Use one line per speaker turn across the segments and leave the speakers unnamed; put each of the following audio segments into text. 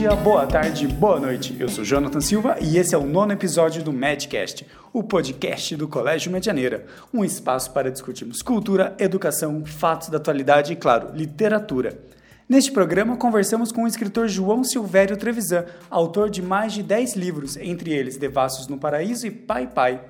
dia, boa tarde, boa noite. Eu sou Jonathan Silva e esse é o nono episódio do Medcast, o podcast do Colégio Medianeira, um espaço para discutirmos cultura, educação, fatos da atualidade e, claro, literatura. Neste programa, conversamos com o escritor João Silvério Trevisan, autor de mais de 10 livros, entre eles Devassos no Paraíso e Pai Pai.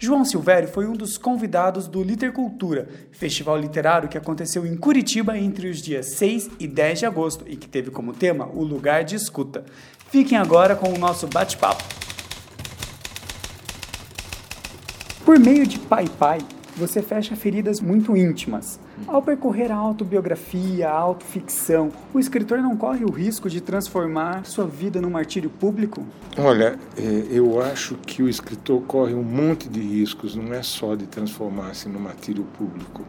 João Silvério foi um dos convidados do Litercultura, festival literário que aconteceu em Curitiba entre os dias 6 e 10 de agosto e que teve como tema o lugar de escuta. Fiquem agora com o nosso bate-papo. Por meio de Pai Pai, você fecha feridas muito íntimas. Ao percorrer a autobiografia, a autoficção, o escritor não corre o risco de transformar sua vida num martírio público?
Olha, é, eu acho que o escritor corre um monte de riscos, não é só de transformar-se num martírio público.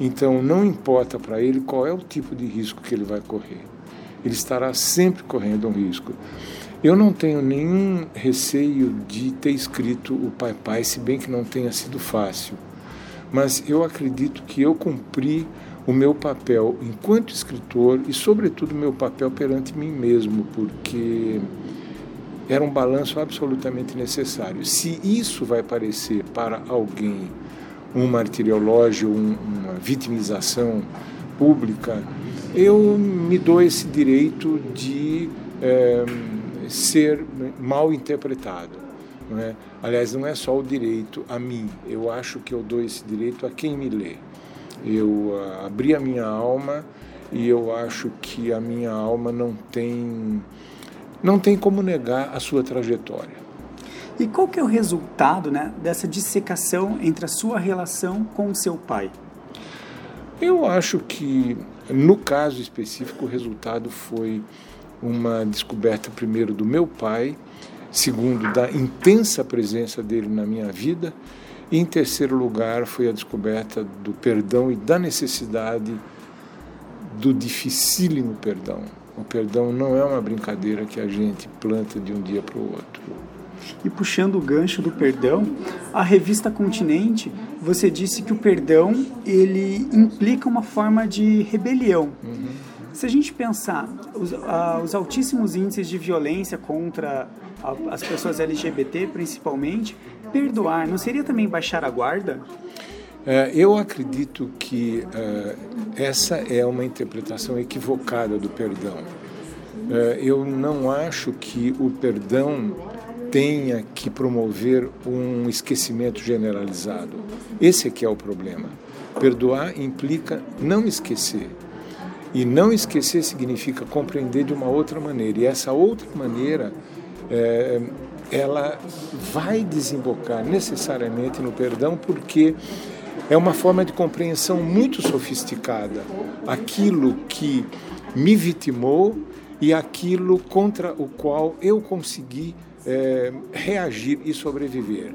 Então, não importa para ele qual é o tipo de risco que ele vai correr. Ele estará sempre correndo um risco. Eu não tenho nenhum receio de ter escrito o Pai Pai, se bem que não tenha sido fácil mas eu acredito que eu cumpri o meu papel enquanto escritor e, sobretudo, meu papel perante mim mesmo, porque era um balanço absolutamente necessário. Se isso vai parecer para alguém um martiriológio, um, uma vitimização pública, eu me dou esse direito de é, ser mal interpretado. Não é? Aliás, não é só o direito a mim, eu acho que eu dou esse direito a quem me lê. Eu uh, abri a minha alma e eu acho que a minha alma não tem, não tem como negar a sua trajetória.
E qual que é o resultado né, dessa dissecação entre a sua relação com o seu pai?
Eu acho que, no caso específico, o resultado foi uma descoberta primeiro do meu pai segundo, da intensa presença dele na minha vida, e em terceiro lugar foi a descoberta do perdão e da necessidade do dificílimo perdão. O perdão não é uma brincadeira que a gente planta de um dia para o outro.
E puxando o gancho do perdão, a revista Continente, você disse que o perdão ele implica uma forma de rebelião. Uhum. Se a gente pensar os, uh, os altíssimos índices de violência contra as pessoas LGBT principalmente, perdoar não seria também baixar a guarda?
É, eu acredito que uh, essa é uma interpretação equivocada do perdão. Uh, eu não acho que o perdão tenha que promover um esquecimento generalizado. Esse é que é o problema. Perdoar implica não esquecer. E não esquecer significa compreender de uma outra maneira. E essa outra maneira é, ela vai desembocar necessariamente no perdão, porque é uma forma de compreensão muito sofisticada. Aquilo que me vitimou e aquilo contra o qual eu consegui é, reagir e sobreviver.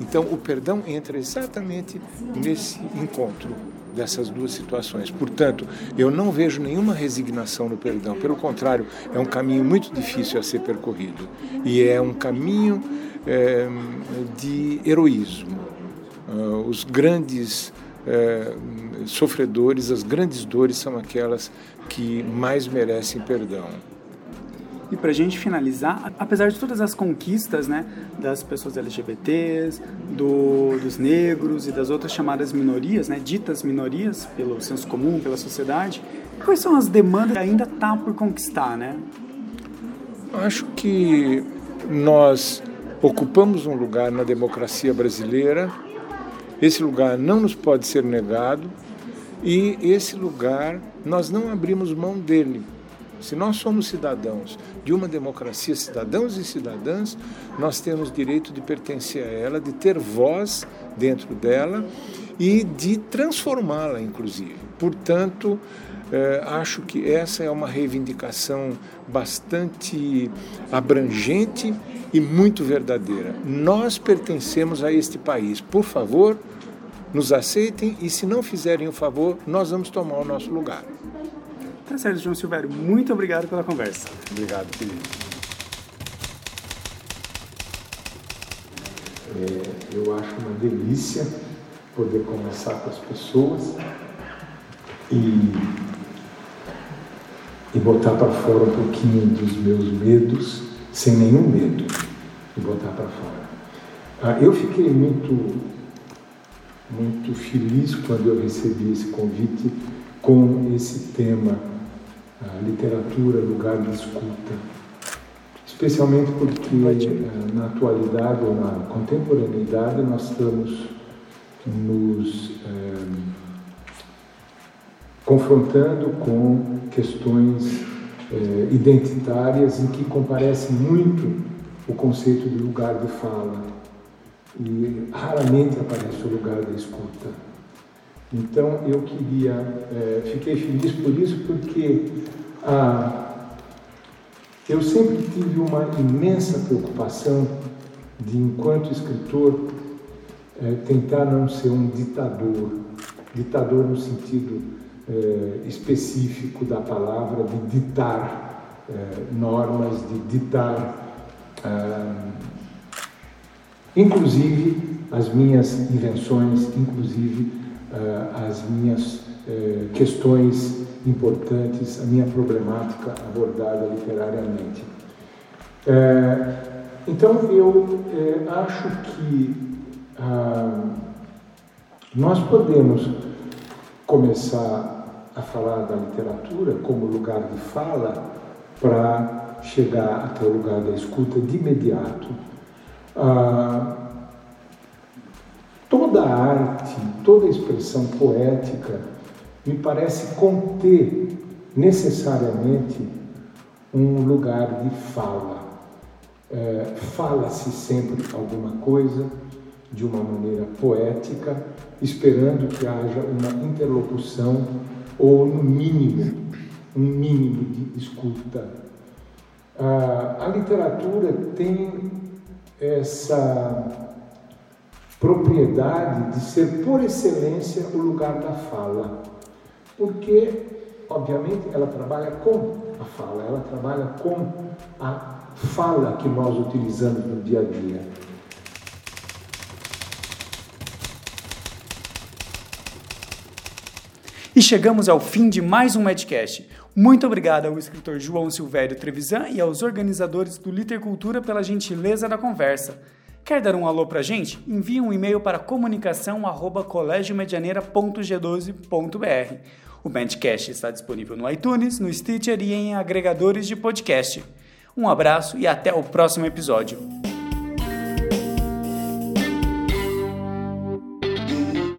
Então, o perdão entra exatamente nesse encontro dessas duas situações. Portanto, eu não vejo nenhuma resignação no perdão. Pelo contrário, é um caminho muito difícil a ser percorrido. E é um caminho é, de heroísmo. Uh, os grandes é, sofredores, as grandes dores são aquelas que mais merecem perdão.
E para a gente finalizar, apesar de todas as conquistas né, das pessoas LGBTs, do, dos negros e das outras chamadas minorias, né, ditas minorias pelo senso comum, pela sociedade, quais são as demandas que ainda está por conquistar? Né?
Acho que nós ocupamos um lugar na democracia brasileira, esse lugar não nos pode ser negado e esse lugar nós não abrimos mão dele. Se nós somos cidadãos de uma democracia, cidadãos e cidadãs, nós temos direito de pertencer a ela, de ter voz dentro dela e de transformá-la, inclusive. Portanto, eh, acho que essa é uma reivindicação bastante abrangente e muito verdadeira. Nós pertencemos a este país. Por favor, nos aceitem e, se não fizerem o favor, nós vamos tomar o nosso lugar.
Tá certo, João Silvério. Muito obrigado pela conversa.
Obrigado, querido. É, eu acho uma delícia poder conversar com as pessoas e e botar para fora um pouquinho dos meus medos, sem nenhum medo, e botar para fora. Ah, eu fiquei muito, muito feliz quando eu recebi esse convite com esse tema, literatura, lugar de escuta. Especialmente porque ah, na atualidade ou na contemporaneidade nós estamos nos eh, confrontando com questões eh, identitárias em que comparece muito o conceito de lugar de fala e raramente aparece o lugar da escuta. Então eu queria, é, fiquei feliz por isso porque ah, eu sempre tive uma imensa preocupação de, enquanto escritor, é, tentar não ser um ditador, ditador no sentido é, específico da palavra, de ditar é, normas, de ditar ah, inclusive as minhas invenções, inclusive uh, as minhas uh, questões importantes, a minha problemática abordada literariamente. Uh, então eu eh, acho que ah, nós podemos começar a falar da literatura como lugar de fala para chegar até o lugar da escuta de imediato ah, toda arte, toda expressão poética me parece conter necessariamente um lugar de fala. É, Fala-se sempre alguma coisa de uma maneira poética, esperando que haja uma interlocução ou, no mínimo, um mínimo de escuta. Ah, a literatura tem essa propriedade de ser por excelência o lugar da fala, porque, obviamente, ela trabalha com a fala, ela trabalha com a fala que nós utilizamos no dia a dia.
E chegamos ao fim de mais um Medcast. Muito obrigado ao escritor João Silvério Trevisan e aos organizadores do Litercultura pela gentileza da conversa. Quer dar um alô pra gente? Envie um e-mail para comunicação@colégio-medianeira.g12.br. O Medcast está disponível no iTunes, no Stitcher e em agregadores de podcast. Um abraço e até o próximo episódio.